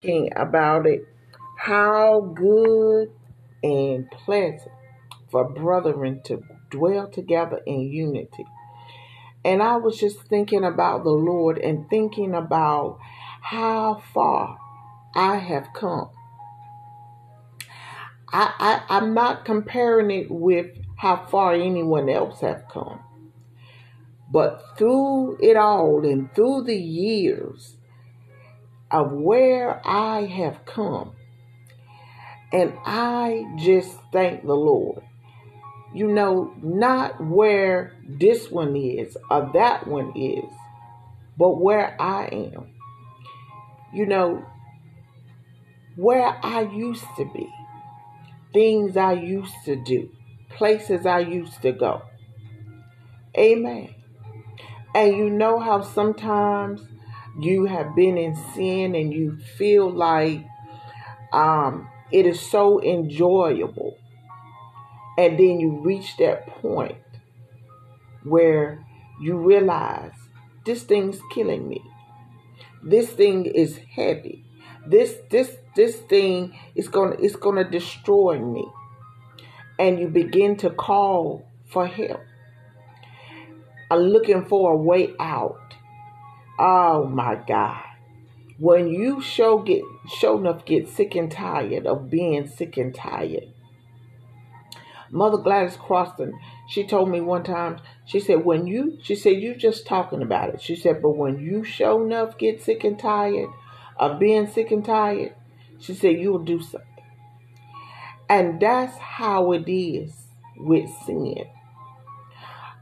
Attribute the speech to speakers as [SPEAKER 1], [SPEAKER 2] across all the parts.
[SPEAKER 1] thinking about it, how good and pleasant for brethren to dwell together in unity. And I was just thinking about the Lord and thinking about how far I have come. I, I, I'm not comparing it with how far anyone else have come. But through it all and through the years of where I have come, and I just thank the Lord. You know, not where this one is or that one is, but where I am. You know, where I used to be, things I used to do, places I used to go. Amen. And you know how sometimes you have been in sin and you feel like um, it is so enjoyable. And then you reach that point where you realize this thing's killing me. This thing is heavy. This this this thing is gonna it's gonna destroy me. And you begin to call for help. I'm looking for a way out. Oh my God. When you show get show enough get sick and tired of being sick and tired. Mother Gladys Croston, she told me one time, she said, when you she said, you just talking about it. She said, but when you show enough get sick and tired of being sick and tired, she said, you'll do something. And that's how it is with sin.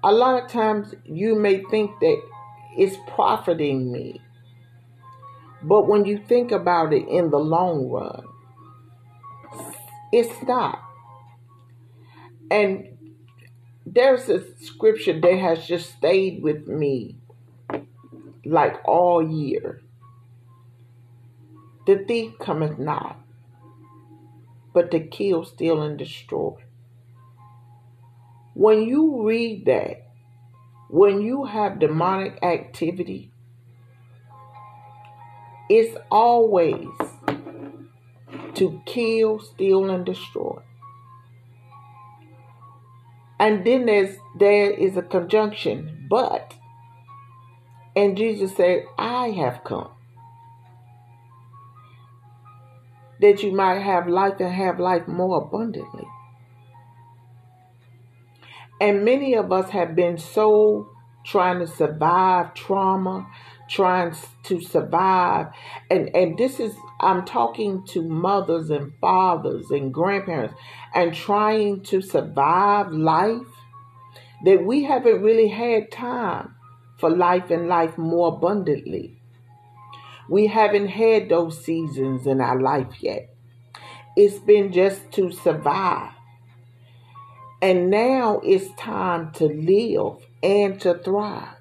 [SPEAKER 1] A lot of times you may think that it's profiting me. But when you think about it in the long run, it's not. And there's a scripture that has just stayed with me like all year. The thief cometh not, but to kill, steal, and destroy. When you read that, when you have demonic activity, it's always to kill, steal, and destroy. And then there's there is a conjunction, but and Jesus said, I have come. That you might have life and have life more abundantly. And many of us have been so trying to survive trauma, trying to survive. And, and this is, I'm talking to mothers and fathers and grandparents and trying to survive life that we haven't really had time for life and life more abundantly. We haven't had those seasons in our life yet. It's been just to survive. And now it's time to live and to thrive.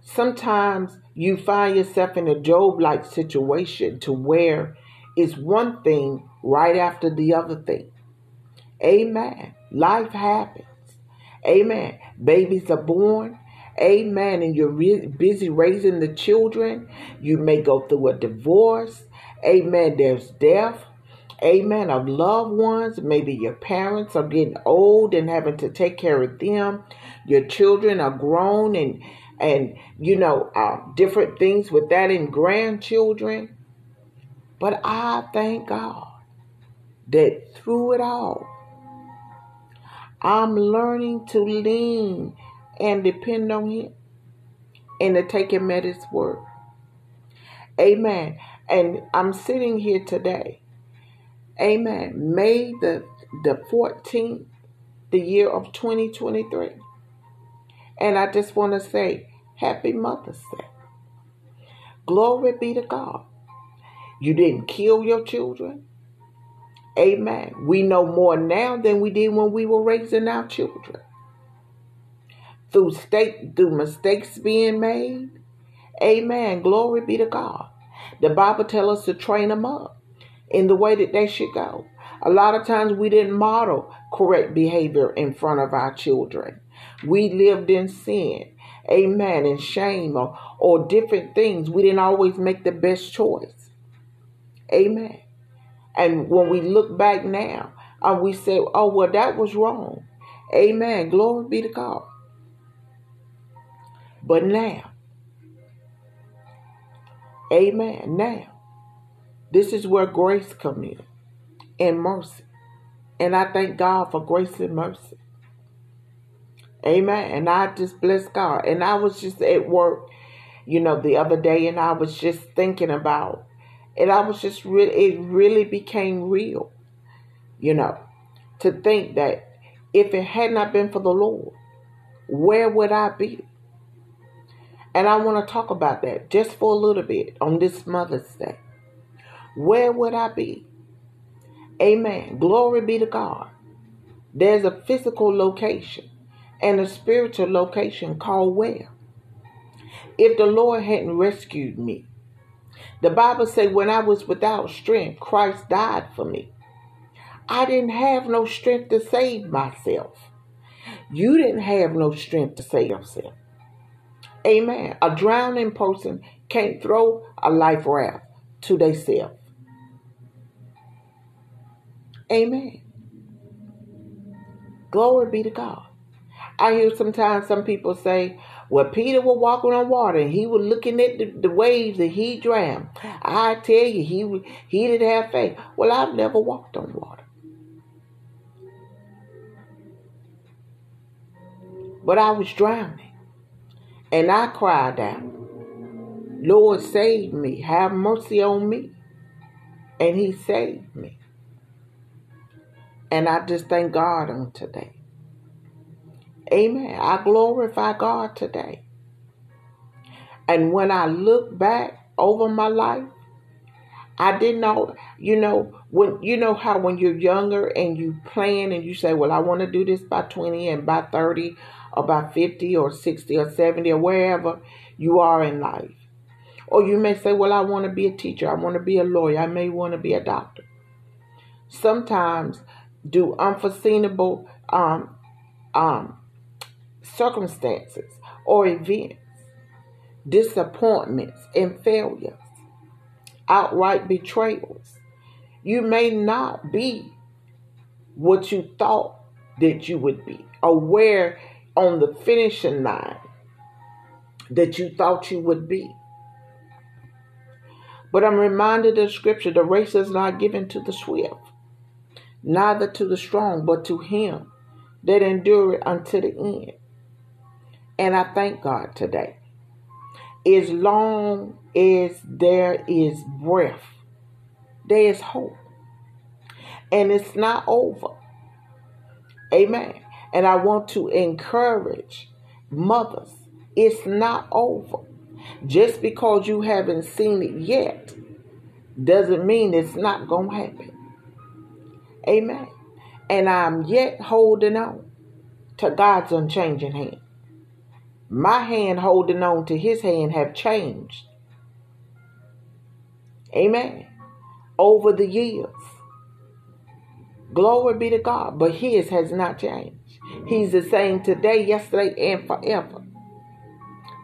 [SPEAKER 1] Sometimes you find yourself in a Job like situation to where it's one thing right after the other thing. Amen. Life happens. Amen. Babies are born. Amen. And you're re- busy raising the children. You may go through a divorce. Amen. There's death amen, of loved ones. Maybe your parents are getting old and having to take care of them. Your children are grown and and you know uh, different things with that in grandchildren. But I thank God that through it all, I'm learning to lean and depend on Him and to take Him at His word. Amen. And I'm sitting here today Amen. May the, the 14th, the year of 2023. And I just want to say, Happy Mother's Day. Glory be to God. You didn't kill your children. Amen. We know more now than we did when we were raising our children. Through state, through mistakes being made. Amen. Glory be to God. The Bible tells us to train them up in the way that they should go. A lot of times we didn't model correct behavior in front of our children. We lived in sin, amen, and shame or, or different things. We didn't always make the best choice. Amen. And when we look back now, and uh, we say, oh, well, that was wrong. Amen. Glory be to God. But now, amen. Now, this is where grace come in and mercy. And I thank God for grace and mercy. Amen. And I just bless God. And I was just at work, you know, the other day, and I was just thinking about, and I was just really, it really became real, you know, to think that if it had not been for the Lord, where would I be? And I want to talk about that just for a little bit on this Mother's Day. Where would I be? Amen. Glory be to God. There's a physical location and a spiritual location called where? If the Lord hadn't rescued me, the Bible said, when I was without strength, Christ died for me. I didn't have no strength to save myself. You didn't have no strength to save yourself. Amen. A drowning person can't throw a life raft to themselves. Amen. Glory be to God. I hear sometimes some people say, well, Peter was walking on water and he was looking at the, the waves and he drowned. I tell you, he, he didn't have faith. Well, I've never walked on water. But I was drowning. And I cried out, Lord, save me. Have mercy on me. And he saved me. And I just thank God on today. Amen. I glorify God today. And when I look back over my life, I didn't know, you know, when you know how when you're younger and you plan and you say, Well, I want to do this by 20 and by 30 or by 50 or 60 or 70 or wherever you are in life. Or you may say, Well, I want to be a teacher, I want to be a lawyer, I may want to be a doctor. Sometimes do unforeseeable um, um, circumstances or events, disappointments and failures, outright betrayals. You may not be what you thought that you would be, or where on the finishing line that you thought you would be. But I'm reminded of scripture the race is not given to the swift, neither to the strong, but to him that endure unto the end. And I thank God today. As long as there is breath, there is hope. And it's not over. Amen. And I want to encourage mothers, it's not over. Just because you haven't seen it yet doesn't mean it's not going to happen. Amen. And I'm yet holding on to God's unchanging hand. My hand holding on to his hand have changed. Amen. Over the years. Glory be to God. But his has not changed. He's the same today, yesterday, and forever.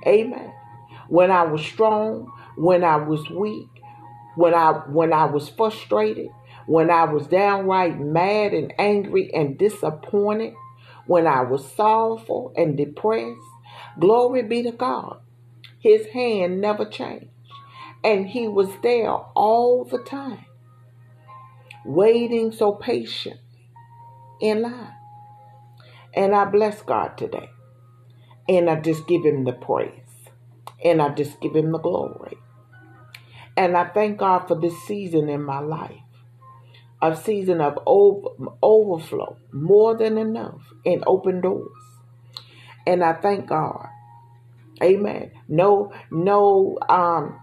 [SPEAKER 1] Amen. When I was strong, when I was weak, when I when I was frustrated, when I was downright mad and angry and disappointed, when I was sorrowful and depressed, glory be to God. His hand never changed. And he was there all the time, waiting so patiently in line. And I bless God today. And I just give him the praise. And I just give him the glory. And I thank God for this season in my life a season of over, overflow, more than enough, and open doors. And I thank God. Amen. No, no, um,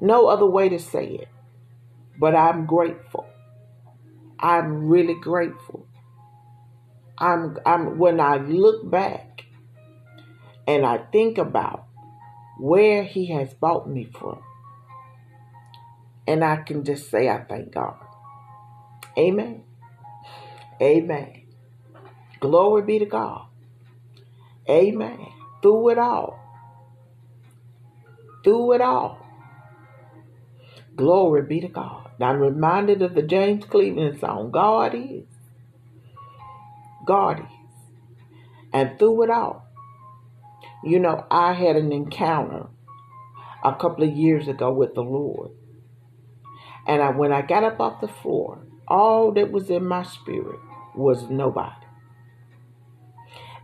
[SPEAKER 1] no other way to say it. But I'm grateful. I'm really grateful I'm, I'm when I look back and I think about where He has brought me from, and I can just say I thank God. Amen. Amen. Glory be to God. Amen. Through it all. Through it all. Glory be to God. I'm reminded of the James Cleveland song, God is. God is. And through it all, you know, I had an encounter a couple of years ago with the Lord. And I, when I got up off the floor, all that was in my spirit was nobody.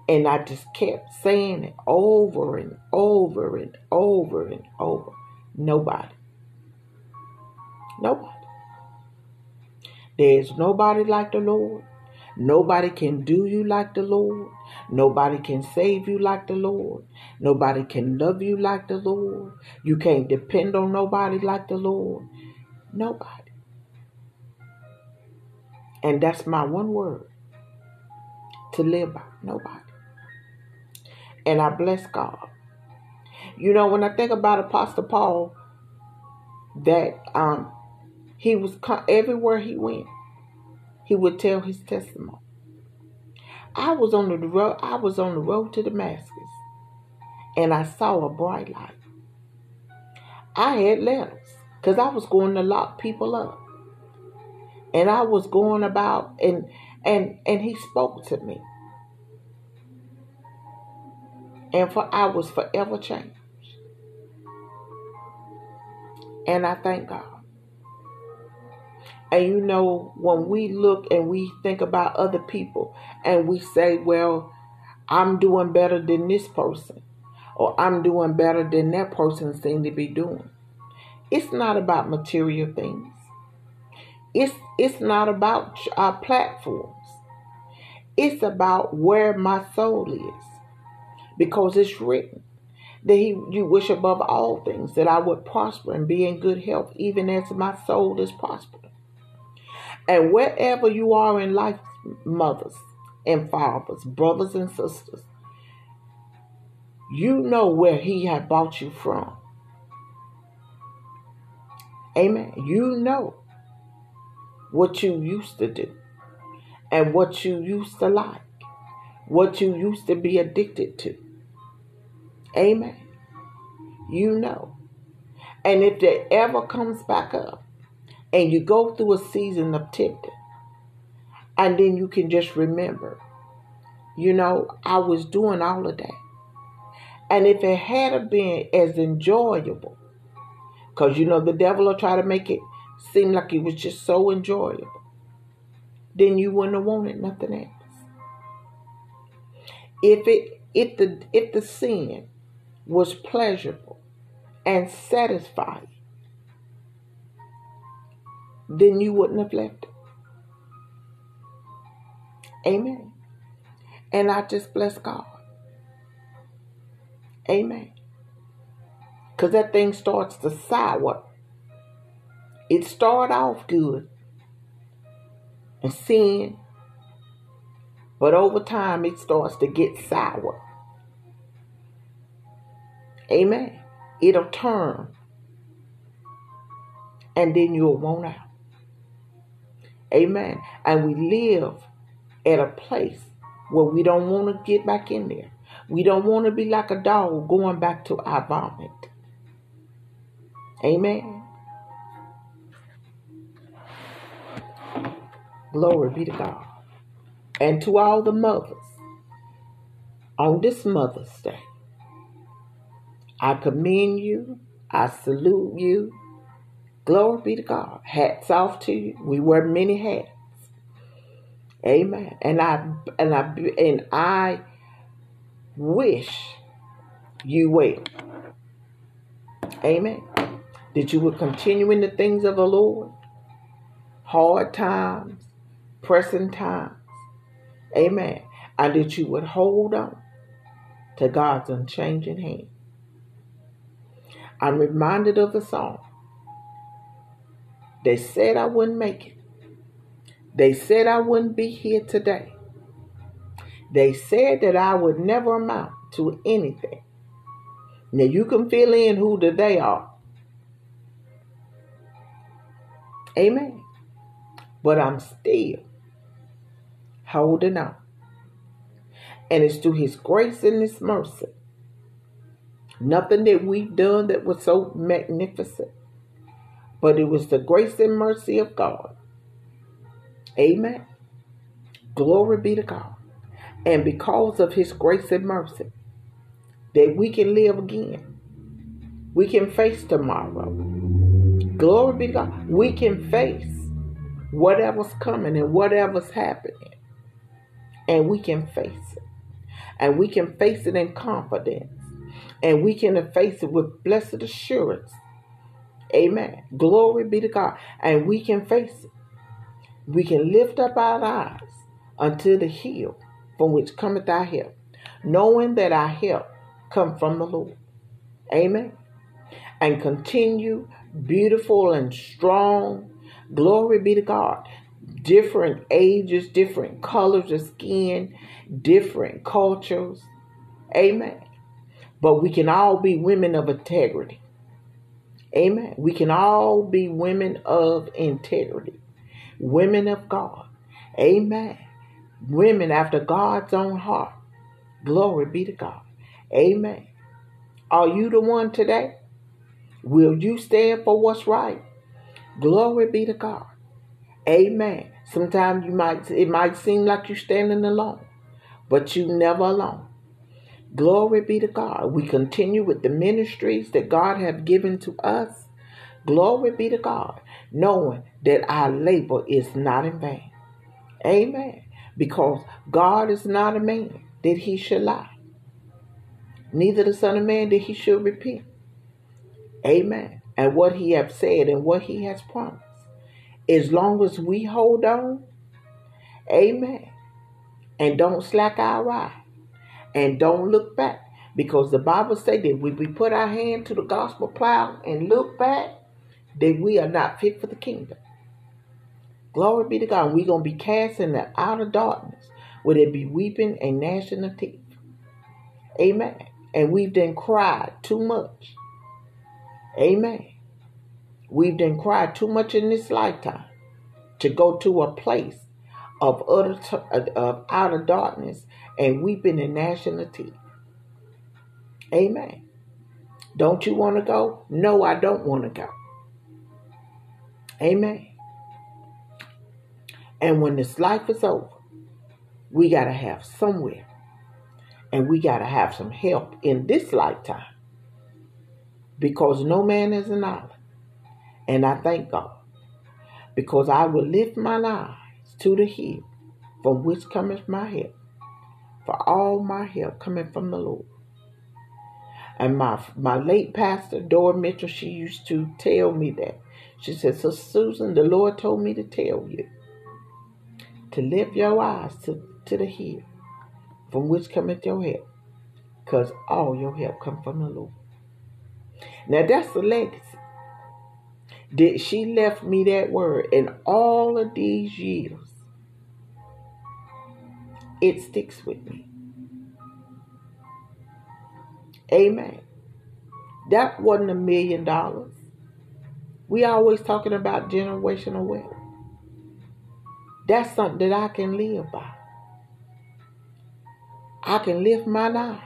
[SPEAKER 1] And I just kept saying it over and over and over and over. Nobody. Nobody. There's nobody like the Lord. Nobody can do you like the Lord. Nobody can save you like the Lord. Nobody can love you like the Lord. You can't depend on nobody like the Lord. Nobody. And that's my one word to live by. Nobody. And I bless God. You know, when I think about Apostle Paul, that um, he was everywhere he went, he would tell his testimony. I was on the road. I was on the road to Damascus, and I saw a bright light. I had letters because I was going to lock people up, and I was going about and and and he spoke to me, and for I was forever changed, and I thank God. And you know, when we look and we think about other people and we say, well, I'm doing better than this person, or I'm doing better than that person seems to be doing. It's not about material things. It's it's not about our uh, platforms. It's about where my soul is. Because it's written that he you wish above all things that I would prosper and be in good health, even as my soul is prospering. And wherever you are in life, mothers and fathers, brothers and sisters, you know where He had brought you from. Amen. You know what you used to do and what you used to like, what you used to be addicted to. Amen. You know. And if it ever comes back up, and you go through a season of tempting, and then you can just remember, you know, I was doing all of that. And if it had been as enjoyable, because you know the devil will try to make it seem like it was just so enjoyable, then you wouldn't have wanted nothing else. If it if the if the sin was pleasurable and satisfying, then you wouldn't have left it. Amen. And I just bless God. Amen. Because that thing starts to sour. It started off good and sin, but over time it starts to get sour. Amen. It'll turn and then you'll want out. Amen. And we live at a place where we don't want to get back in there. We don't want to be like a dog going back to our vomit. Amen. Glory be to God. And to all the mothers on this Mother's Day, I commend you. I salute you. Glory be to God. Hats off to you. We wear many hats. Amen. And I and I and I wish you well. Amen. That you would continue in the things of the Lord. Hard times, pressing times. Amen. And that you would hold on to God's unchanging hand. I'm reminded of the song they said I wouldn't make it. They said I wouldn't be here today. They said that I would never amount to anything. Now you can fill in who the they are. Amen. But I'm still holding on. And it's through his grace and his mercy. Nothing that we've done that was so magnificent but it was the grace and mercy of God. Amen. Glory be to God. And because of his grace and mercy, that we can live again. We can face tomorrow. Glory be to God. We can face whatever's coming and whatever's happening. And we can face it. And we can face it in confidence. And we can face it with blessed assurance. Amen. Glory be to God. And we can face it. We can lift up our eyes unto the hill from which cometh our help, knowing that our help come from the Lord. Amen. And continue beautiful and strong. Glory be to God. Different ages, different colors of skin, different cultures. Amen. But we can all be women of integrity. Amen. We can all be women of integrity, women of God. Amen. Women after God's own heart. Glory be to God. Amen. Are you the one today? Will you stand for what's right? Glory be to God. Amen. Sometimes you might it might seem like you're standing alone, but you never alone. Glory be to God. We continue with the ministries that God have given to us. Glory be to God, knowing that our labor is not in vain. Amen. Because God is not a man that he should lie, neither the Son of Man that he should repent. Amen. And what he has said and what he has promised. As long as we hold on, amen, and don't slack our ride and don't look back. Because the Bible says that when we put our hand to the gospel plow and look back, that we are not fit for the kingdom. Glory be to God. We're going to be cast in the outer darkness where there be weeping and gnashing of teeth. Amen. And we've done cried too much. Amen. We've done cried too much in this lifetime to go to a place of utter of outer darkness and weeping and gnashing of teeth. Amen. Don't you want to go? No, I don't want to go. Amen. And when this life is over, we got to have somewhere. And we got to have some help in this lifetime. Because no man is an island. And I thank God. Because I will lift my eyes to the hill from which cometh my help for all my help coming from the Lord. And my my late pastor, Dora Mitchell, she used to tell me that. She said, So Susan, the Lord told me to tell you to lift your eyes to, to the hill from which cometh your help. Because all your help come from the Lord. Now that's the legacy. That she left me that word in all of these years it sticks with me. Amen. That wasn't a million dollars. We always talking about generational wealth. That's something that I can live by. I can lift my eyes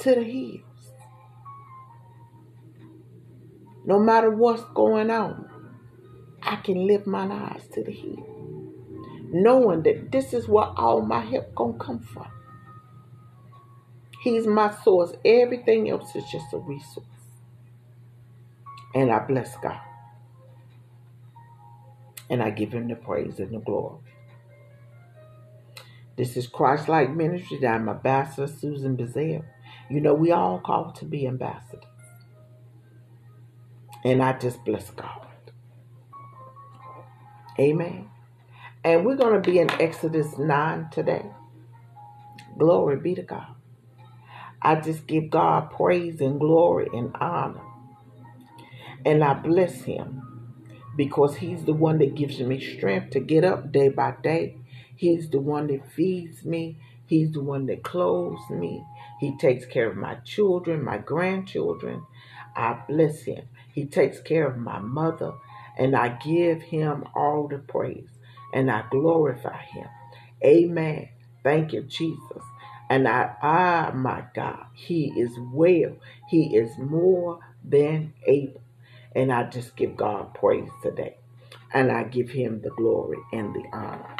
[SPEAKER 1] to the hills. No matter what's going on, I can lift my eyes to the hills knowing that this is where all my help gonna come from. He's my source. Everything else is just a resource. And I bless God. And I give him the praise and the glory. This is Christ like ministry I'm Ambassador Susan Bizzell. You know, we all called to be ambassadors. And I just bless God. Amen. And we're going to be in Exodus 9 today. Glory be to God. I just give God praise and glory and honor. And I bless him because he's the one that gives me strength to get up day by day. He's the one that feeds me. He's the one that clothes me. He takes care of my children, my grandchildren. I bless him. He takes care of my mother, and I give him all the praise and I glorify him. Amen. Thank you, Jesus. And I, ah, my God, he is well. He is more than able. And I just give God praise today. And I give him the glory and the honor.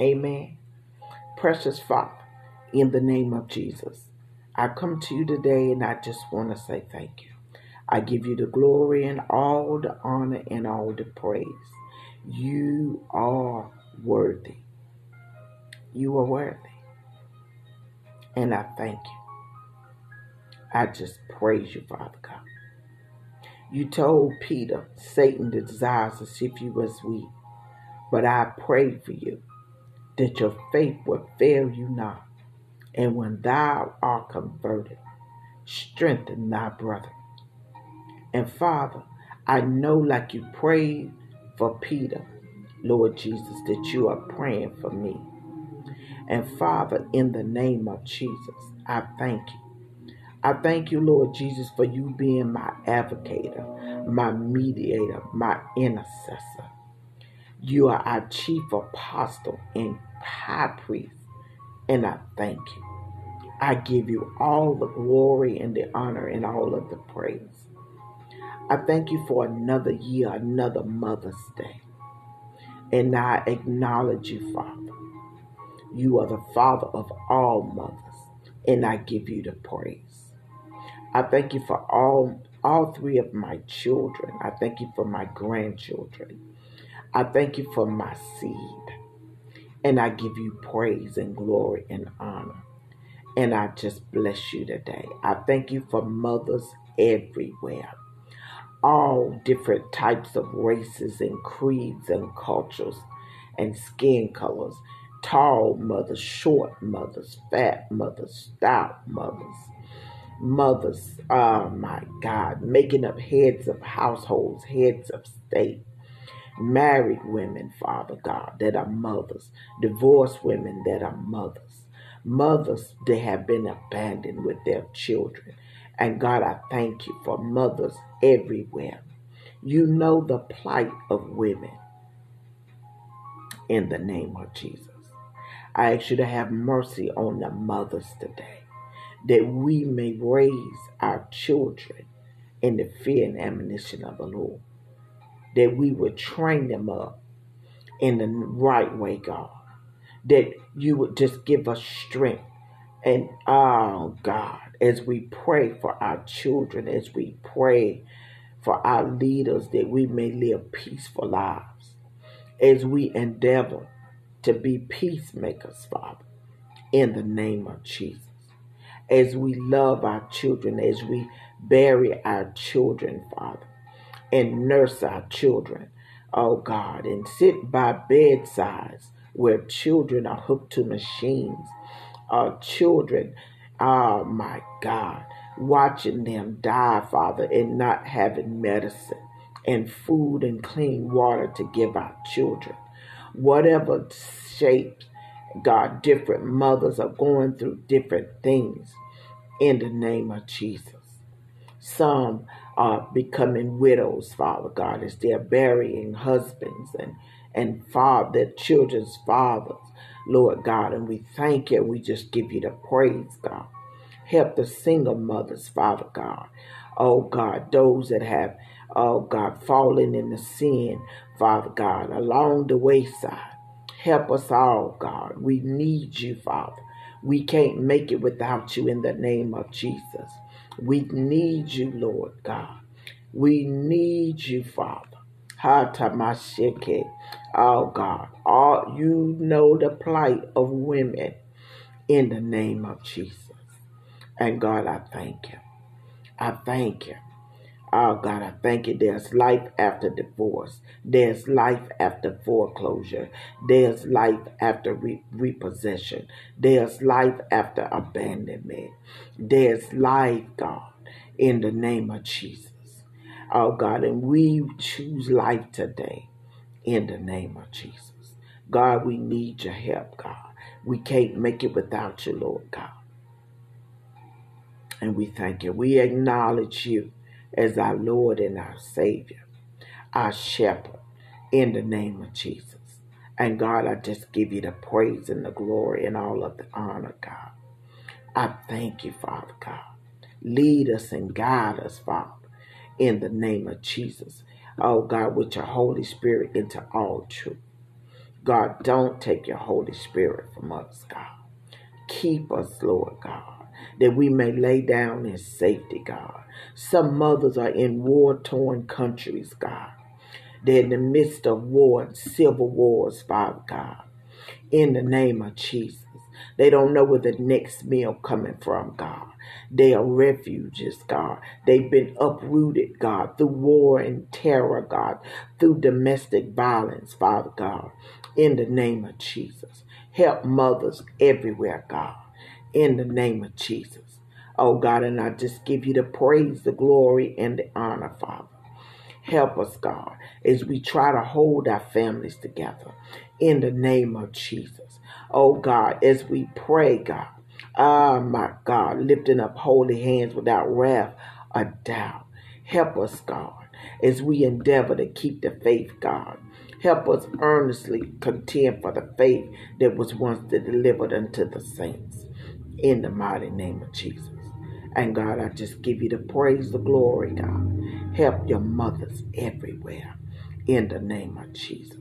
[SPEAKER 1] Amen. Precious Father, in the name of Jesus, I come to you today and I just want to say thank you. I give you the glory and all the honor and all the praise. You are worthy. You are worthy. And I thank you. I just praise you, Father God. You told Peter, Satan desires to sift you as wheat, but I pray for you that your faith will fail you not. And when thou art converted, strengthen thy brother. And Father, I know like you prayed for Peter, Lord Jesus, that you are praying for me. And Father, in the name of Jesus, I thank you. I thank you, Lord Jesus, for you being my advocator, my mediator, my intercessor. You are our chief apostle and high priest, and I thank you. I give you all the glory and the honor and all of the praise. I thank you for another year, another Mother's Day. And I acknowledge you, Father. You are the Father of all mothers, and I give you the praise. I thank you for all all three of my children. I thank you for my grandchildren. I thank you for my seed. And I give you praise and glory and honor. And I just bless you today. I thank you for mothers everywhere, all different types of races and creeds and cultures and skin colors. Tall mothers, short mothers, fat mothers, stout mothers, mothers, oh my God, making up heads of households, heads of state, married women, Father God, that are mothers, divorced women that are mothers, mothers that have been abandoned with their children. And God, I thank you for mothers everywhere. You know the plight of women in the name of Jesus. I ask you to have mercy on the mothers today, that we may raise our children in the fear and admonition of the Lord, that we would train them up in the right way, God, that you would just give us strength. And oh God, as we pray for our children, as we pray for our leaders, that we may live peaceful lives, as we endeavor to be peacemakers, Father, in the name of Jesus. As we love our children, as we bury our children, Father, and nurse our children, oh God, and sit by bedsides where children are hooked to machines, our children, oh my God, watching them die, Father, and not having medicine and food and clean water to give our children. Whatever shape, God, different mothers are going through different things in the name of Jesus. Some are becoming widows, Father God, as they're burying husbands and, and father, their children's fathers, Lord God. And we thank you. We just give you the praise, God. Help the single mothers, Father God. Oh God, those that have, oh God, fallen in the sin, Father God, along the wayside. Help us all, God. We need you, Father. We can't make it without you in the name of Jesus. We need you, Lord God. We need you, Father. Hatamashike. Oh God. All you know the plight of women in the name of Jesus. And God, I thank you. I thank you. Oh God, I thank you. There's life after divorce. There's life after foreclosure. There's life after re- repossession. There's life after abandonment. There's life, God, in the name of Jesus. Oh God, and we choose life today in the name of Jesus. God, we need your help, God. We can't make it without you, Lord God. And we thank you. We acknowledge you as our Lord and our Savior, our shepherd, in the name of Jesus. And God, I just give you the praise and the glory and all of the honor, God. I thank you, Father God. Lead us and guide us, Father. In the name of Jesus. Oh God, with your Holy Spirit into all truth. God, don't take your Holy Spirit from us, God. Keep us, Lord God, that we may lay down in safety, God. Some mothers are in war torn countries, God. They're in the midst of war and civil wars, Father God. In the name of Jesus. They don't know where the next meal coming from, God. They are refugees, God. They've been uprooted, God, through war and terror, God, through domestic violence, Father God in the name of Jesus. Help mothers everywhere, God, in the name of Jesus. Oh, God, and I just give you the praise, the glory, and the honor, Father. Help us, God, as we try to hold our families together in the name of Jesus. Oh, God, as we pray, God, ah, my God, lifting up holy hands without wrath or doubt. Help us, God, as we endeavor to keep the faith, God. Help us earnestly contend for the faith that was once delivered unto the saints. In the mighty name of Jesus. And God, I just give you the praise, the glory, God. Help your mothers everywhere. In the name of Jesus.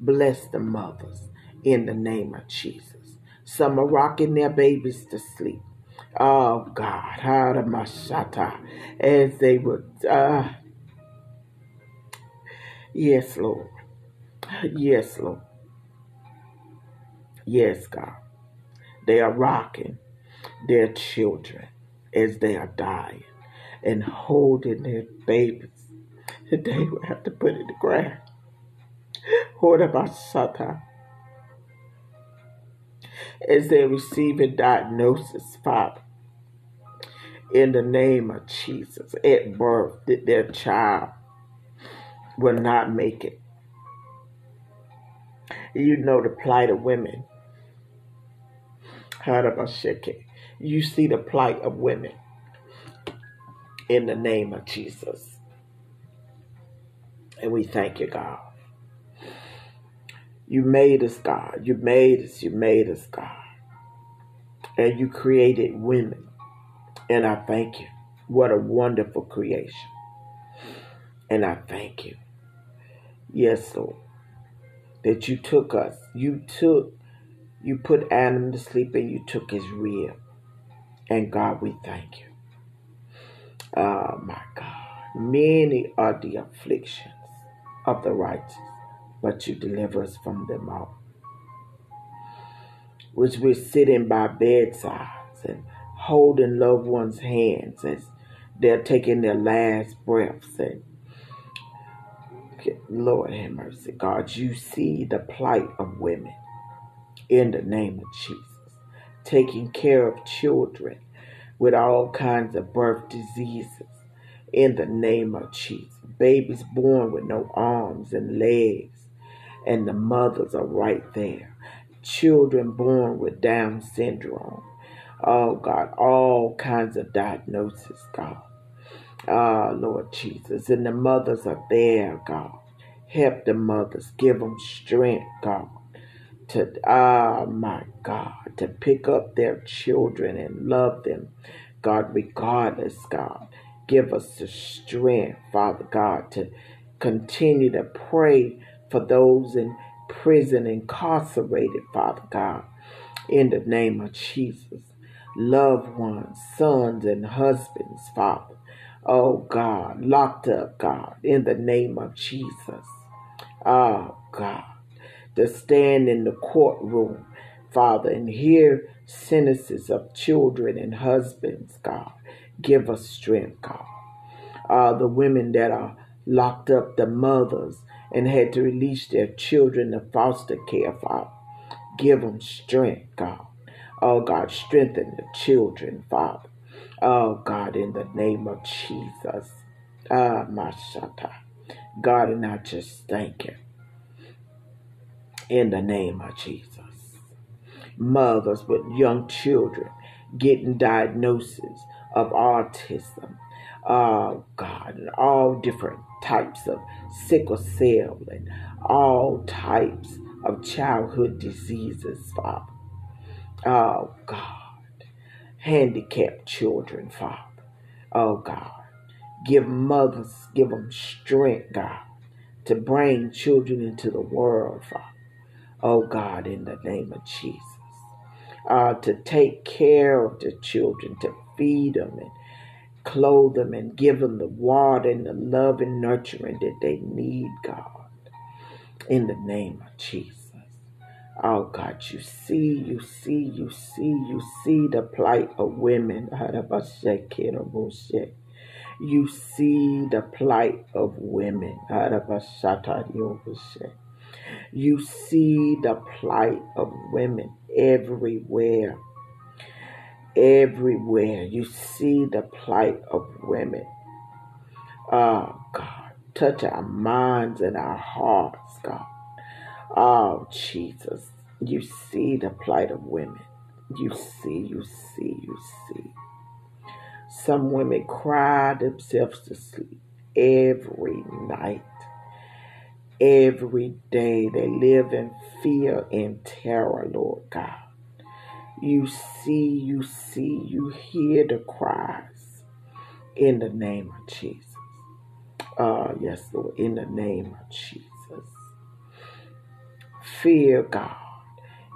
[SPEAKER 1] Bless the mothers. In the name of Jesus. Some are rocking their babies to sleep. Oh God, Haramashata, as they would, uh, yes, Lord. Yes, Lord. Yes, God. They are rocking their children as they are dying and holding their babies. They will have to put in the ground. What As they receive a diagnosis, Father, in the name of Jesus, at birth, that their child will not make it. You know the plight of women. You see the plight of women in the name of Jesus. And we thank you, God. You made us, God. You made us. You made us, God. And you created women. And I thank you. What a wonderful creation. And I thank you. Yes, Lord that you took us. You took, you put Adam to sleep and you took his rib. And God, we thank you. Oh my God. Many are the afflictions of the righteous, but you deliver us from them all. Which we're sitting by bedsides and holding loved ones' hands as they're taking their last breaths and Lord have mercy, God. You see the plight of women in the name of Jesus. Taking care of children with all kinds of birth diseases in the name of Jesus. Babies born with no arms and legs, and the mothers are right there. Children born with Down syndrome. Oh God, all kinds of diagnoses, God. Ah, Lord Jesus. And the mothers are there, God. Help the mothers. Give them strength, God. To, ah, my God, to pick up their children and love them, God, regardless, God. Give us the strength, Father God, to continue to pray for those in prison, incarcerated, Father God, in the name of Jesus. Loved ones, sons, and husbands, Father oh God, locked up, God, in the name of Jesus. Oh God, to stand in the courtroom, Father, and hear sentences of children and husbands, God. Give us strength, God. Uh, the women that are locked up, the mothers, and had to release their children to foster care, Father. Give them strength, God. Oh, God, strengthen the children, Father. Oh God, in the name of Jesus. Ah, Mashata. God, and I just thank you. In the name of Jesus. Mothers with young children getting diagnoses of autism. Oh God, and all different types of sickle cell and all types of childhood diseases, Father. Oh God handicapped children, Father. Oh God, Give mothers, give them strength, God, to bring children into the world, Father. Oh God, in the name of Jesus. Uh, to take care of the children, to feed them and clothe them and give them the water and the love and nurturing that they need, God. In the name of Jesus. Oh God, you see, you see, you see, you see the plight of women. You see the plight of women. You see the plight of women everywhere. Everywhere. You see the plight of women. Oh God, touch our minds and our hearts, God. Oh Jesus, you see the plight of women. You see, you see, you see. Some women cry themselves to sleep every night. Every day they live in fear and terror, Lord God. You see, you see, you hear the cries in the name of Jesus. Ah, yes, Lord, in the name of Jesus. Fear, God.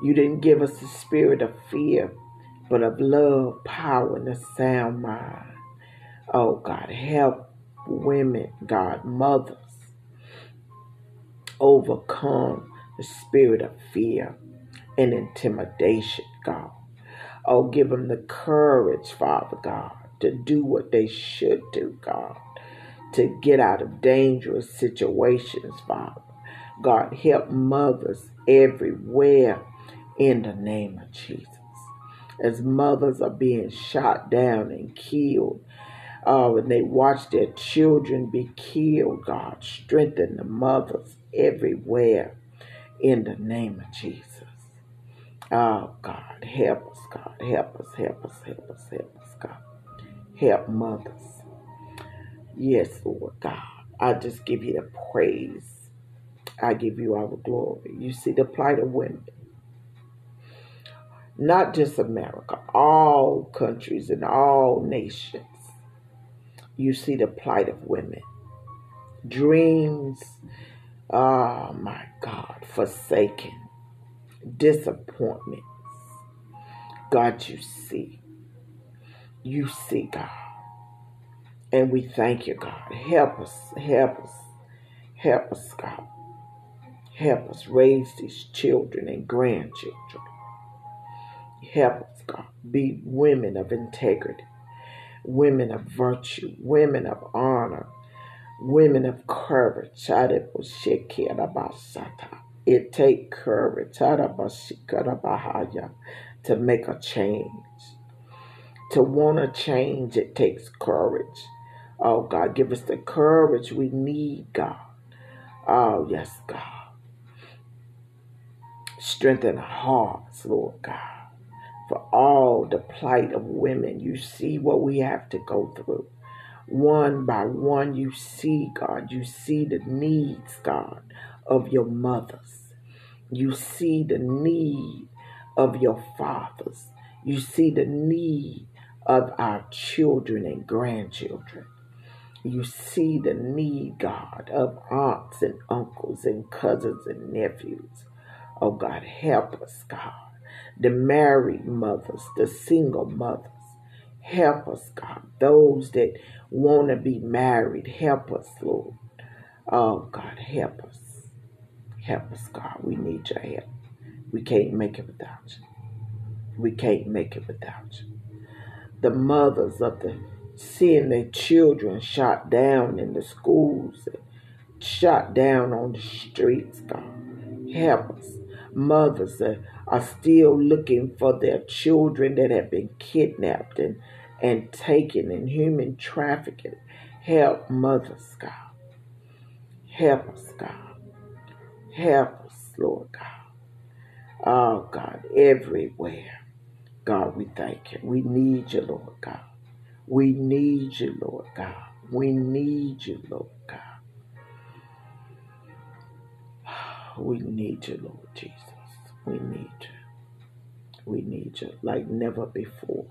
[SPEAKER 1] You didn't give us the spirit of fear, but of love, power, and a sound mind. Oh, God, help women, God, mothers, overcome the spirit of fear and intimidation, God. Oh, give them the courage, Father God, to do what they should do, God, to get out of dangerous situations, Father. God, help mothers everywhere in the name of Jesus. As mothers are being shot down and killed, uh, they watch their children be killed, God, strengthen the mothers everywhere in the name of Jesus. Oh, God, help us, God. Help us, help us, help us, help us, God. Help mothers. Yes, Lord God. I just give you the praise. I give you the glory. You see the plight of women. Not just America, all countries and all nations. You see the plight of women. Dreams, oh my God, forsaken, disappointments. God, you see. You see, God. And we thank you, God. Help us, help us, help us, God. Help us raise these children and grandchildren. Help us, God. Be women of integrity, women of virtue, women of honor, women of courage. It take courage to make a change. To want to change, it takes courage. Oh, God, give us the courage we need, God. Oh, yes, God. Strengthen hearts, Lord God. For all the plight of women, you see what we have to go through. One by one, you see, God. You see the needs, God, of your mothers. You see the need of your fathers. You see the need of our children and grandchildren. You see the need, God, of aunts and uncles and cousins and nephews. Oh, God, help us, God. The married mothers, the single mothers. Help us, God. Those that want to be married, help us, Lord. Oh, God, help us. Help us, God. We need your help. We can't make it without you. We can't make it without you. The mothers of the seeing their children shot down in the schools shot down on the streets, God. Help us. Mothers that are still looking for their children that have been kidnapped and, and taken in human trafficking. Help mothers, God. Help us, God. Help us, Lord God. Oh, God, everywhere. God, we thank you. We need you, Lord God. We need you, Lord God. We need you, Lord God. We need you, Lord Jesus. We need you. We need you like never before.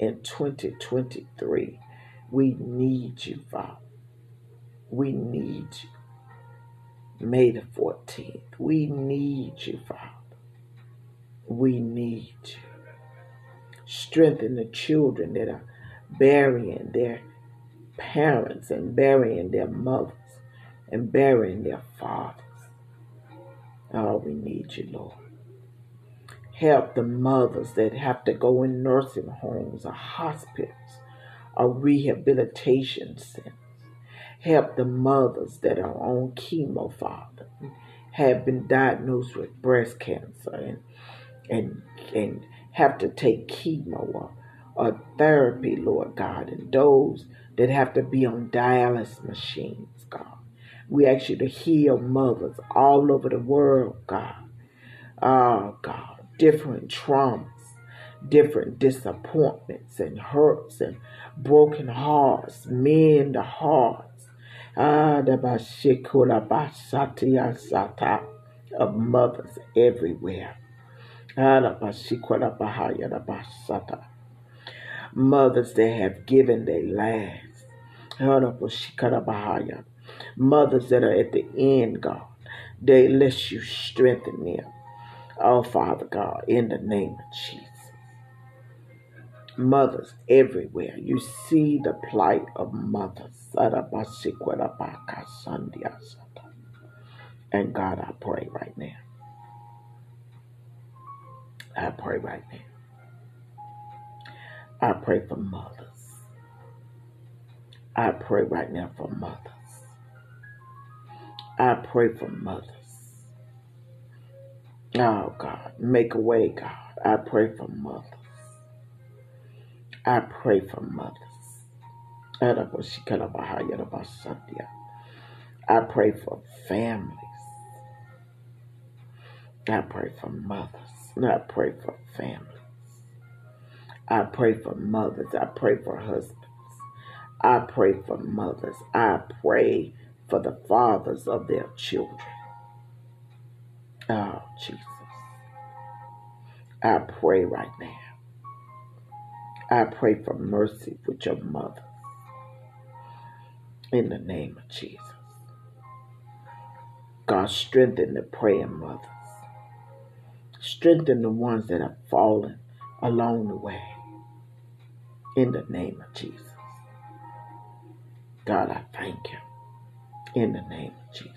[SPEAKER 1] In 2023, We need you, Father. We need you. May the 14th. We need you, Father. We need you. Strengthen the children that are burying their parents and burying their mothers and burying their fathers. Oh, we need you, Lord. Help the mothers that have to go in nursing homes or hospitals or rehabilitation centers. Help the mothers that are on chemo, Father, have been diagnosed with breast cancer and and and have to take chemo or, or therapy, Lord God, and those that have to be on dialysis machines, God. We ask you to heal mothers all over the world, God. Oh, God, different traumas, different disappointments and hurts and broken hearts, mend the hearts. Ah, the bashikula basatiya sata of mothers everywhere. Ah, the bashikula bahaya the basata. Mothers that have given their lives. Ah, the bashikula bahaya. Mothers that are at the end, God. They let you strengthen them. Oh, Father God, in the name of Jesus. Mothers everywhere. You see the plight of mothers. And God, I pray right now. I pray right now. I pray for mothers. I pray right now for mothers. I pray for mothers. Oh, God, make a way, God. I pray for mothers. I pray for mothers. I pray for families. I pray for mothers. I pray for families. I pray for mothers. I pray for husbands. I pray for mothers. I pray for the fathers of their children. Oh, Jesus. I pray right now. I pray for mercy with your mothers. In the name of Jesus. God, strengthen the praying mothers. Strengthen the ones that have fallen along the way. In the name of Jesus. God, I thank you in the name of Jesus.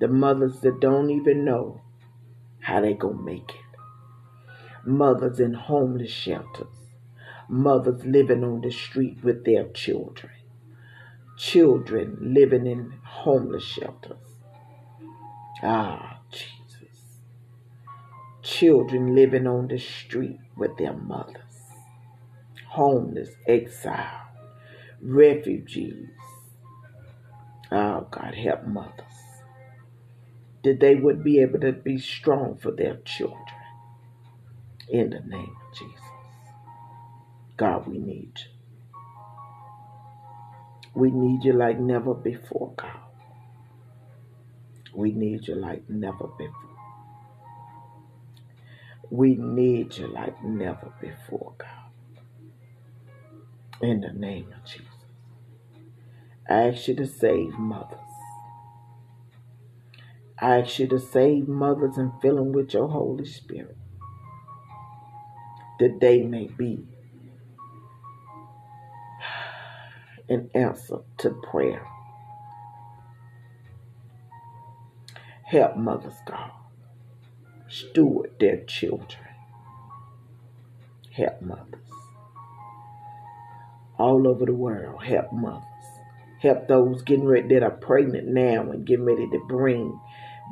[SPEAKER 1] The mothers that don't even know how they gonna make it. Mothers in homeless shelters. Mothers living on the street with their children. Children living in homeless shelters. Ah, Jesus. Children living on the street with their mothers. Homeless, exile, refugees, Oh, God, help mothers. That they would be able to be strong for their children. In the name of Jesus. God, we need you. We need you like never before, God. We need you like never before. We need you like never before, God. In the name of Jesus. I ask you to save mothers. I ask you to save mothers and fill them with your Holy Spirit. That they may be an answer to prayer. Help mothers, God. Steward their children. Help mothers. All over the world, help mothers. Help those getting ready that are pregnant now and getting ready to bring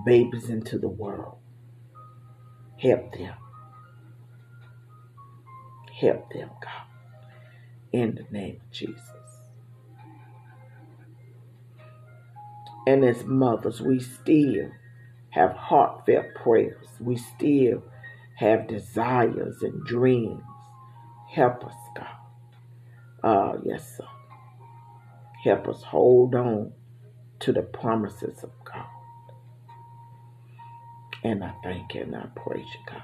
[SPEAKER 1] babies into the world. Help them. Help them, God. In the name of Jesus. And as mothers, we still have heartfelt prayers. We still have desires and dreams. Help us, God. Oh, yes, sir. Help us hold on to the promises of God. And I thank you and I praise you, God.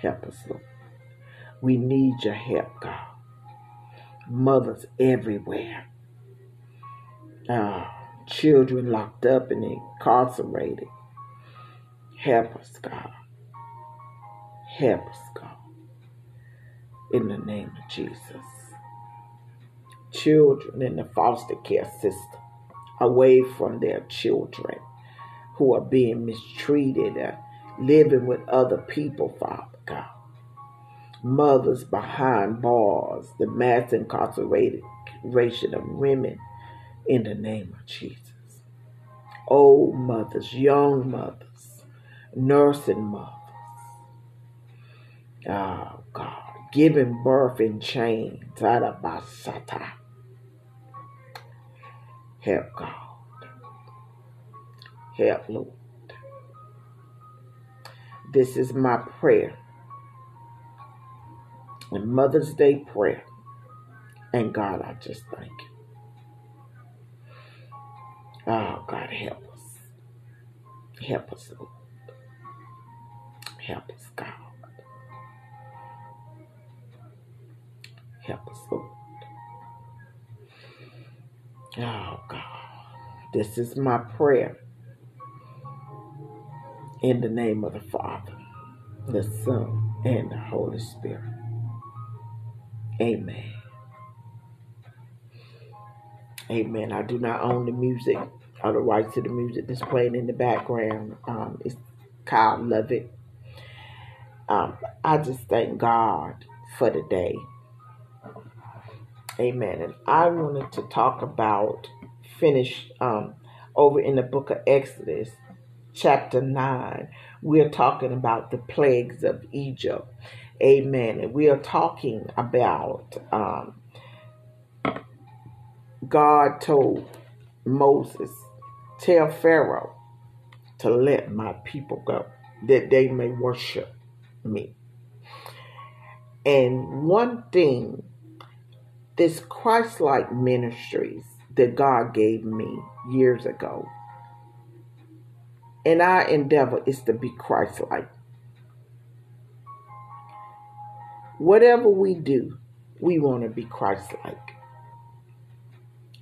[SPEAKER 1] Help us, Lord. We need your help, God. Mothers everywhere. Uh, children locked up and incarcerated. Help us, God. Help us, God. In the name of Jesus. Children in the foster care system, away from their children who are being mistreated, living with other people, Father. Mothers behind bars, the mass incarceration of women in the name of Jesus. Old mothers, young mothers, nursing mothers. Oh God, giving birth in chains. Arabasata. Help God. Help Lord. This is my prayer. And Mother's Day prayer. And God, I just thank you. Oh, God, help us. Help us, Lord. Help us, God. Help us, Lord. Oh, God. This is my prayer. In the name of the Father, the Son, and the Holy Spirit. Amen. Amen. I do not own the music or the rights to the music that's playing in the background. Um, it's Kyle Lovett. Um, I just thank God for the day. Amen. And I wanted to talk about, finish um, over in the book of Exodus, chapter 9. We're talking about the plagues of Egypt. Amen. And we are talking about um, God told Moses, Tell Pharaoh to let my people go, that they may worship me. And one thing, this Christ like ministries that God gave me years ago, and our endeavor is to be Christ like. Whatever we do, we want to be Christ like.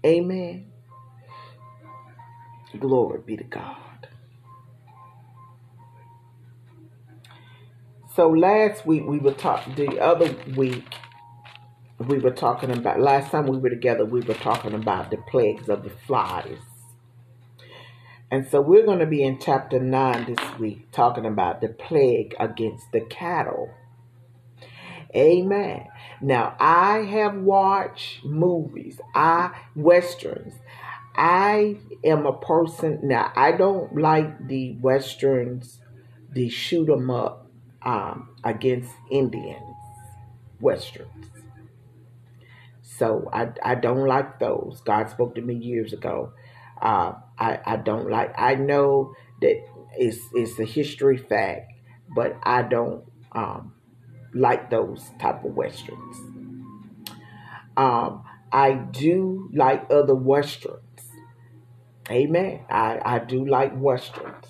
[SPEAKER 1] Amen. Glory be to God. So last week we were talking, the other week we were talking about, last time we were together, we were talking about the plagues of the flies. And so we're going to be in chapter 9 this week talking about the plague against the cattle. Amen. Now, I have watched movies, I westerns. I am a person now. I don't like the westerns, the shoot 'em up um, against Indians, westerns. So I I don't like those. God spoke to me years ago. Uh, I I don't like. I know that it's it's a history fact, but I don't um, like those type of westerns. Um, I do like other westerns. Amen. I, I do like westerns.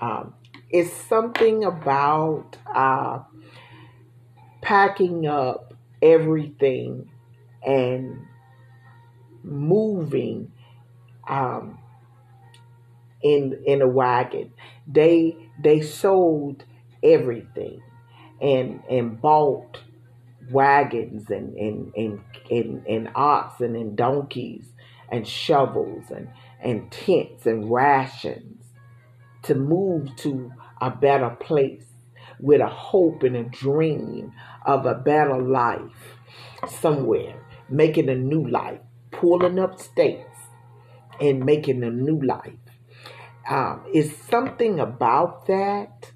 [SPEAKER 1] Um, it's something about uh, packing up everything and moving um, in in a wagon. They they sold everything and and bought wagons and and and and, and oxen and donkeys and shovels and and tents and rations to move to a better place with a hope and a dream of a better life somewhere, making a new life, pulling up stakes and making a new life. Um, is something about that.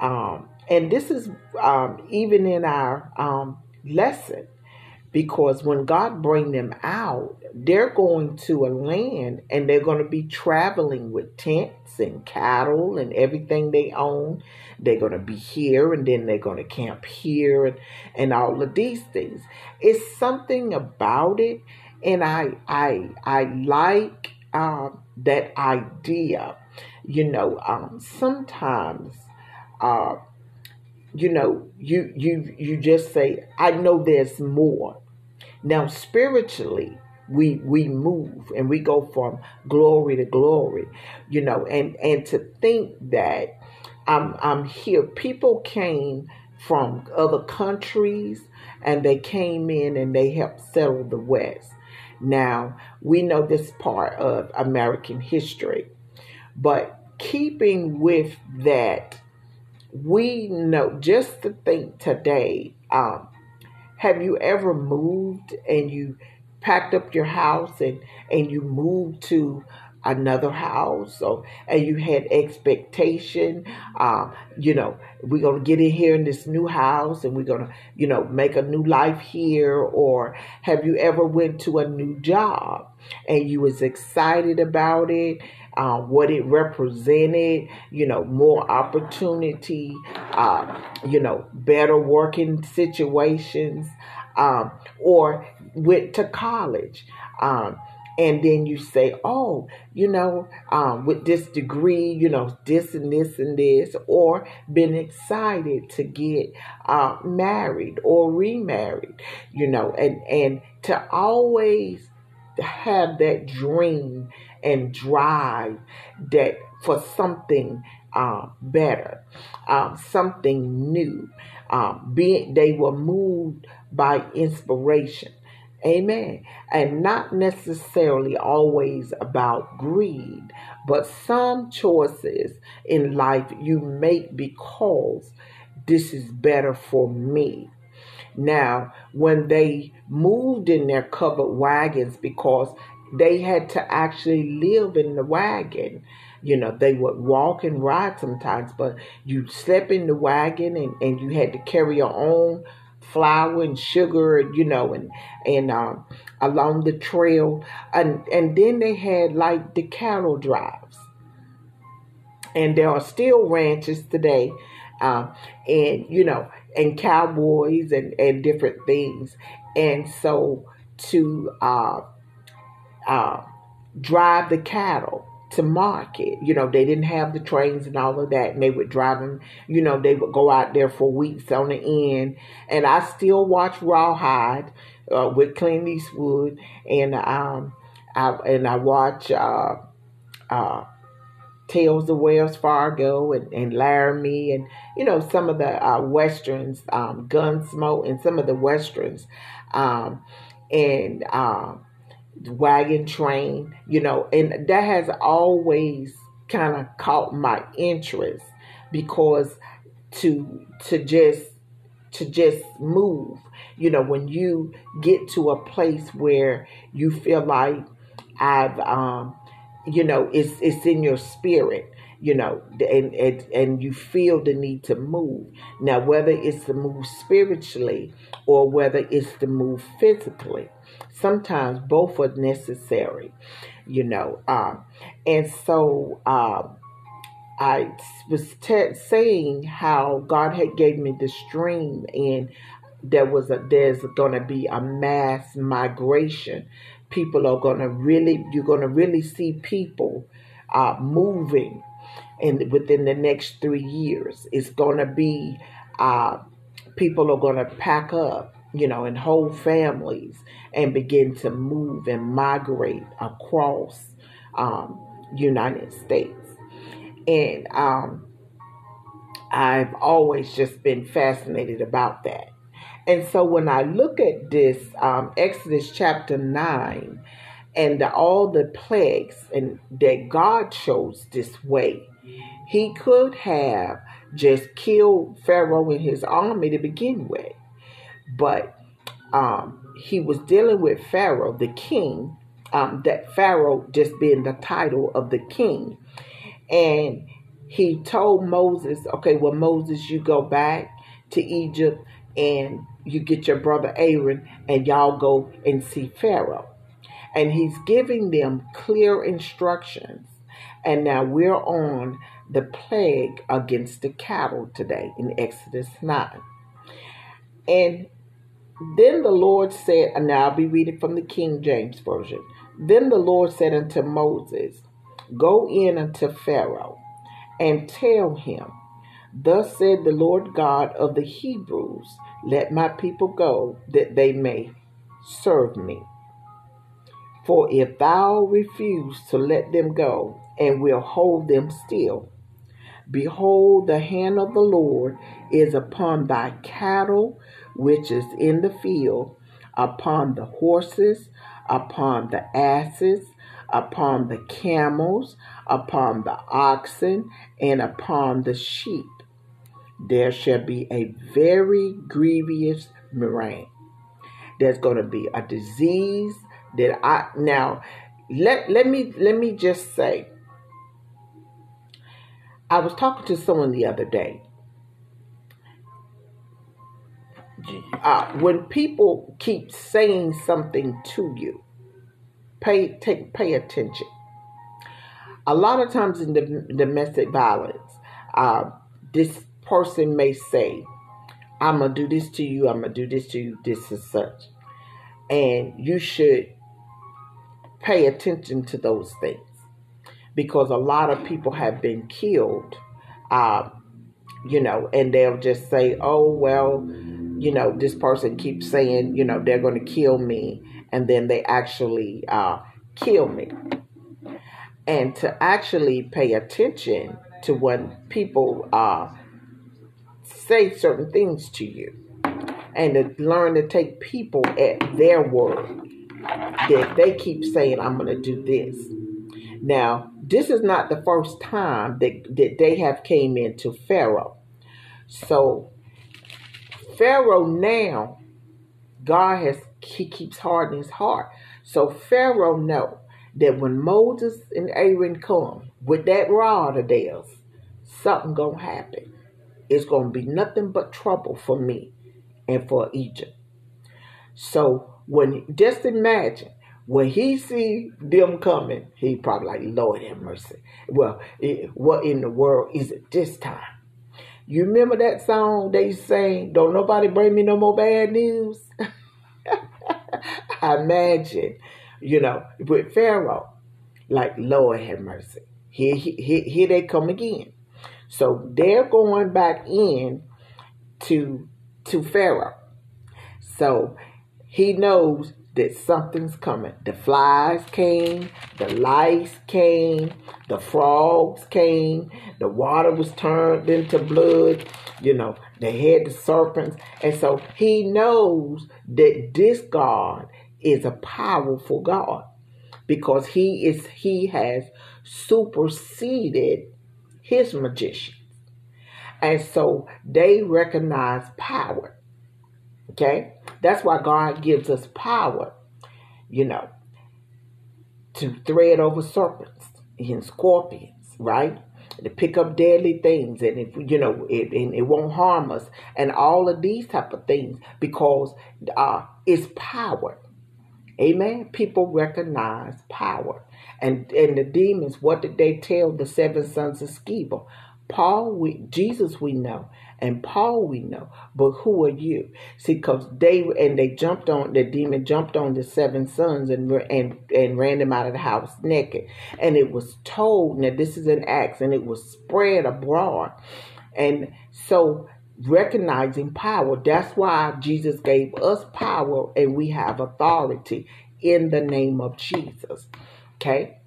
[SPEAKER 1] Um, and this is um, even in our um, lesson because when God bring them out, they're going to a land and they're going to be traveling with tents and cattle and everything they own. They're going to be here and then they're going to camp here and, and all of these things. It's something about it, and I I I like uh, that idea. You know, um, sometimes. Uh, you know, you you you just say, I know there's more. Now spiritually, we we move and we go from glory to glory, you know, and and to think that I'm I'm here. People came from other countries and they came in and they helped settle the West. Now, we know this part of American history, but keeping with that, we know just to think today, um, have you ever moved and you packed up your house and, and you moved to another house so and you had expectation uh, you know we're to get in here in this new house and we're to you know make a new life here? Or have you ever went to a new job and you was excited about it uh, what it represented, you know, more opportunity, uh, you know, better working situations, um, or went to college. Um, and then you say, oh, you know, um, with this degree, you know, this and this and this, or been excited to get uh, married or remarried, you know, and and to always have that dream and drive that for something uh, better, um, something new. Um, being they were moved by inspiration Amen. And not necessarily always about greed, but some choices in life you make because this is better for me. Now, when they moved in their covered wagons because they had to actually live in the wagon. You know, they would walk and ride sometimes, but you slept in the wagon and, and you had to carry your own flour and sugar, you know, and and um, along the trail, and and then they had like the cattle drives, and there are still ranches today, uh, and you know, and cowboys and and different things, and so to uh, uh, drive the cattle to market. You know, they didn't have the trains and all of that, and they would drive them. You know, they would go out there for weeks on the end. And I still watch Rawhide uh, with Clint Eastwood, and um, I and I watch uh, uh, Tales of Wells Fargo and, and Laramie, and you know some of the uh, westerns, um, Gunsmoke, and some of the westerns, um, and. Um, wagon train, you know, and that has always kind of caught my interest because to to just to just move, you know, when you get to a place where you feel like I've um you know, it's it's in your spirit you know, and, and and you feel the need to move. Now, whether it's to move spiritually or whether it's to move physically, sometimes both are necessary, you know. Um, and so um, I was t- saying how God had gave me this dream, and there was a there's going to be a mass migration. People are going to really you're going to really see people uh, moving and within the next three years. It's going to be uh, people are going to pack up, you know, and whole families and begin to move and migrate across um, United States. And um, I've always just been fascinated about that. And so when I look at this, um, Exodus chapter 9, and the, all the plagues and that God chose this way, he could have just killed Pharaoh and his army to begin with. But um, he was dealing with Pharaoh, the king, um, that Pharaoh just being the title of the king. And he told Moses, okay, well, Moses, you go back to Egypt and you get your brother Aaron and y'all go and see Pharaoh. And he's giving them clear instructions. And now we're on the plague against the cattle today in Exodus 9. And then the Lord said, and now I'll be reading from the King James Version. Then the Lord said unto Moses, Go in unto Pharaoh and tell him, Thus said the Lord God of the Hebrews, Let my people go, that they may serve me. For if thou refuse to let them go, and will hold them still, behold, the hand of the Lord is upon thy cattle which is in the field, upon the horses, upon the asses, upon the camels, upon the oxen, and upon the sheep. There shall be a very grievous murrain. There's going to be a disease that I now let let me let me just say I was talking to someone the other day. Uh, when people keep saying something to you, pay take pay attention. A lot of times in the domestic violence, uh, this person may say, "I'm gonna do this to you. I'm gonna do this to you. This is such," and you should pay attention to those things because a lot of people have been killed, uh, you know, and they'll just say, oh, well, you know, this person keeps saying, you know, they're going to kill me, and then they actually uh, kill me. And to actually pay attention to when people uh, say certain things to you, and to learn to take people at their word that they keep saying, I'm going to do this. Now, this is not the first time that, that they have came into Pharaoh. So Pharaoh now, God has he keeps hardening his heart. So Pharaoh know that when Moses and Aaron come with that rod of theirs, something gonna happen. It's gonna be nothing but trouble for me and for Egypt. So when just imagine when he see them coming, he probably like, Lord have mercy. Well, it, what in the world is it this time? You remember that song they sang, Don't Nobody Bring Me No More Bad News? I imagine, you know, with Pharaoh, like, Lord have mercy. Here, here, here they come again. So they're going back in to to Pharaoh. So he knows that something's coming. The flies came, the lice came, the frogs came, the water was turned into blood, you know, they had the serpents. And so he knows that this God is a powerful God because he is he has superseded his magicians. And so they recognize power. Okay? That's why God gives us power, you know, to thread over serpents and scorpions, right? To pick up deadly things, and if you know, it, and it won't harm us, and all of these type of things because uh, it's power. Amen. People recognize power, and and the demons. What did they tell the seven sons of Sceva? Paul, we, Jesus, we know, and Paul we know, but who are you? See, because they and they jumped on the demon jumped on the seven sons and and and ran them out of the house naked, and it was told. Now this is an Acts, and it was spread abroad, and so recognizing power. That's why Jesus gave us power, and we have authority in the name of Jesus. Okay.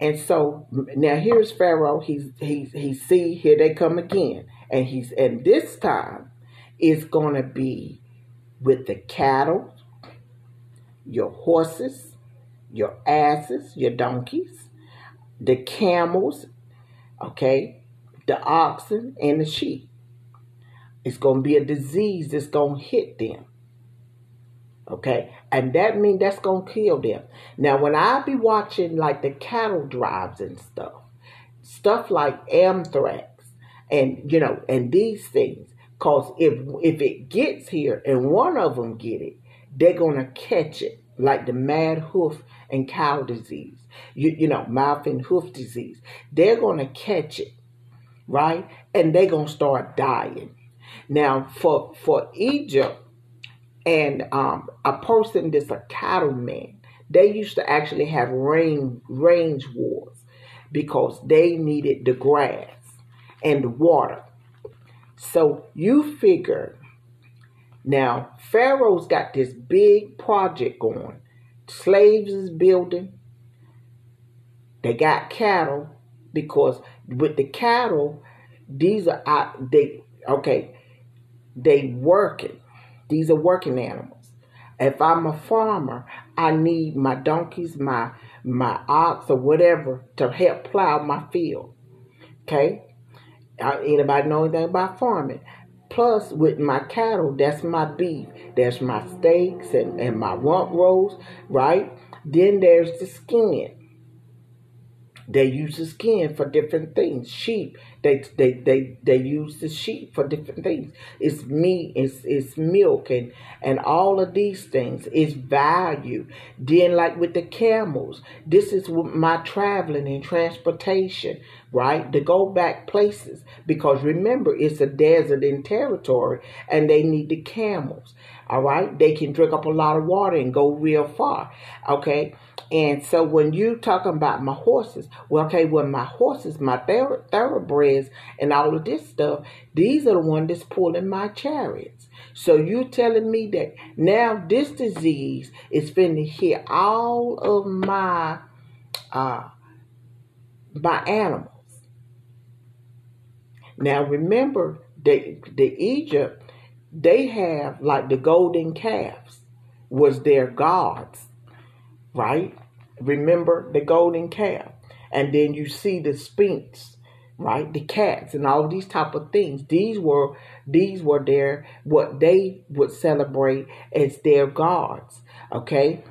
[SPEAKER 1] And so now here's Pharaoh. He's he's he see here they come again, and he's and this time it's gonna be with the cattle, your horses, your asses, your donkeys, the camels, okay, the oxen and the sheep. It's gonna be a disease that's gonna hit them. Okay. And that means that's to kill them. Now, when I be watching like the cattle drives and stuff, stuff like anthrax and, you know, and these things, because if, if it gets here and one of them get it, they're to catch it like the mad hoof and cow disease, you, you know, mouth and hoof disease. They're to catch it, right? And they're to start dying. Now, for, for Egypt, and um, a person that's a cattleman, they used to actually have range range wars because they needed the grass. and the water. So you figure now Pharaoh's got this big project going. Slaves is building. They got cattle because with the cattle, these are out they okay, they working. These are working animals. If I'm a farmer, I need my donkeys, my my ox or whatever to help plow my field. Okay? Uh, anybody know anything about farming? Plus, with my cattle, that's my beef. There's my steaks and, and my rump rolls, right? Then there's the skin. They use the skin for different things. Sheep, they they they, they use the sheep for different things. It's meat, it's it's milk and and all of these things is value. Then like with the camels, this is my traveling and transportation, right? To go back places. Because remember, it's a desert in territory and they need the camels. All right. They can drink up a lot of water and go real far. Okay. And so when you talking about my horses, well, okay, well, my horses, my thor- thoroughbreds, and all of this stuff, these are the ones that's pulling my chariots. So you telling me that now this disease is finna hit all of my uh my animals. Now remember, the the Egypt, they have like the golden calves was their gods right? Remember the golden calf. And then you see the sphinx, right? The cats and all these type of things. These were these were their what they would celebrate as their gods. Okay.